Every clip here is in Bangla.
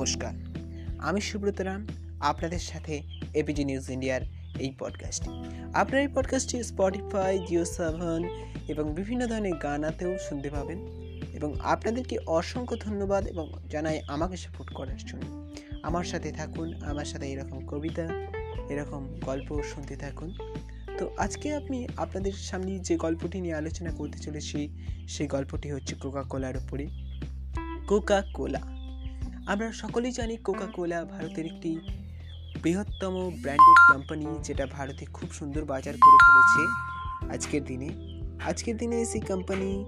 নমস্কার। আমি সুব্রত রাম, আপনাদের সাথে এপিজি নিউজ ইন্ডিয়ার এই পডকাস্টে আপনার এই পডকাস্টটি স্পটিফাই জিও সেভেন এবং বিভিন্ন ধরনের গানাতেও শুনতে পাবেন এবং আপনাদেরকে অসংখ্য ধন্যবাদ এবং জানাই আমাকে সাপোর্ট করার জন্য। আমার সাথে থাকুন, আমার সাথে এরকম কবিতা, এরকম গল্প শুনতে থাকুন। তো আজকে আমি আপনাদের সামনে যে গল্পটি নিয়ে আলোচনা করতে চলেছি, সেই গল্পটি হচ্ছে কোকা কোলার উপরে। কোকা কোলা আমরা সকলেই জানি কোকা কোলা ভারতের একটি বৃহত্তম ব্র্যান্ডেড কোম্পানি যেটা ভারতে খুব সুন্দর বাজার করে ফেলেছে আজকের দিনে। আজকের দিনে সেই company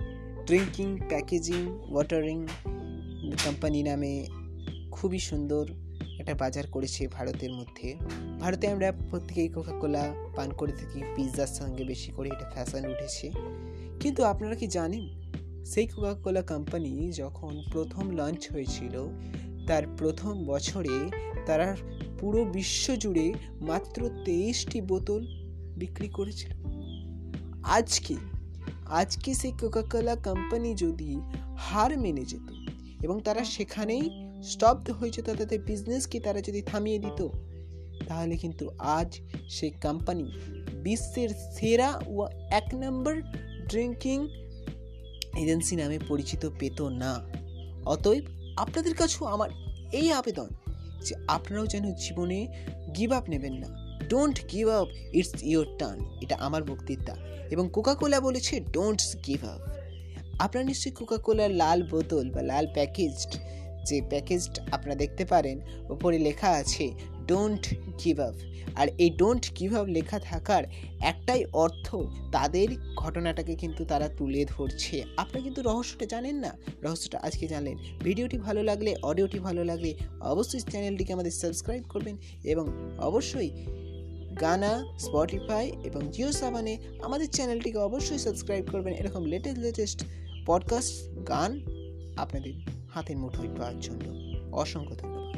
drinking packaging watering company নামে খুবই সুন্দর একটা বাজার করেছে ভারতের মধ্যে। ভারতে আমরা প্রত্যেকেই কোকা কোলা পান করে থাকি পিৎজার সঙ্গে বেশি করে এটা ফ্যাশন উঠেছে। কিন্তু আপনারা কি জানেন সেই কোকা কোলা কোম্পানি যখন প্রথম লঞ্চ হয়েছিল, তার প্রথম বছরে তারা পুরো বিশ্ব জুড়ে মাত্র তেইশটি বোতল বিক্রি করেছিল। আজকে আজকে সেই কোকাকোলা কোম্পানি যদি হার মেনে যেত এবং তারা সেখানেই স্টপড হয়ে যেত তাদের বিজনেসকে তারা যদি থামিয়ে দিত, তাহলে কিন্তু আজ সেই কোম্পানি বিশ্বের সেরা ও এক নম্বর ড্রিঙ্কিং এজেন্সি নামে পরিচিত পেত না। অতএব আপনাদের কাছেও আমার এই আবেদন যে আপনারাও যেন জীবনে গিভ আপ নেবেন না। Don't give up it's your turn এটা আমার বক্তৃতা। এবং কোকাকোলা বলেছে ডোন্ট গিভ আপ আপনারা নিশ্চয়ই কোকাকোলার লাল বোতল বা লাল প্যাকেজড যে প্যাকেজড আপনারা দেখতে পারেন, ওপরে লেখা আছে ডোন্ট গিভ আপ আর এই ডোন্ট গিভ আপ লেখা থাকার একটাই অর্থ তাদের ঘটনাটাকে কিন্তু তারা তুলে ধরছে। আপনারা কিন্তু রহস্যটা জানেন না? রহস্যটা আজকে জানলেন। ভিডিওটি ভালো লাগলে, অডিওটি ভালো লাগলে অবশ্যই চ্যানেলটিকে আমাদের সাবস্ক্রাইব করবেন এবং অবশ্যই গানা, স্পটিফাই এবং জিও সাবানে আমাদের চ্যানেলটিকে অবশ্যই সাবস্ক্রাইব করবেন। এরকম লেটেস্ট লেটেস্ট পডকাস্ট গান আপনাদের হাতের মুঠোয় পাওয়ার জন্য। অসংখ্য ধন্যবাদ।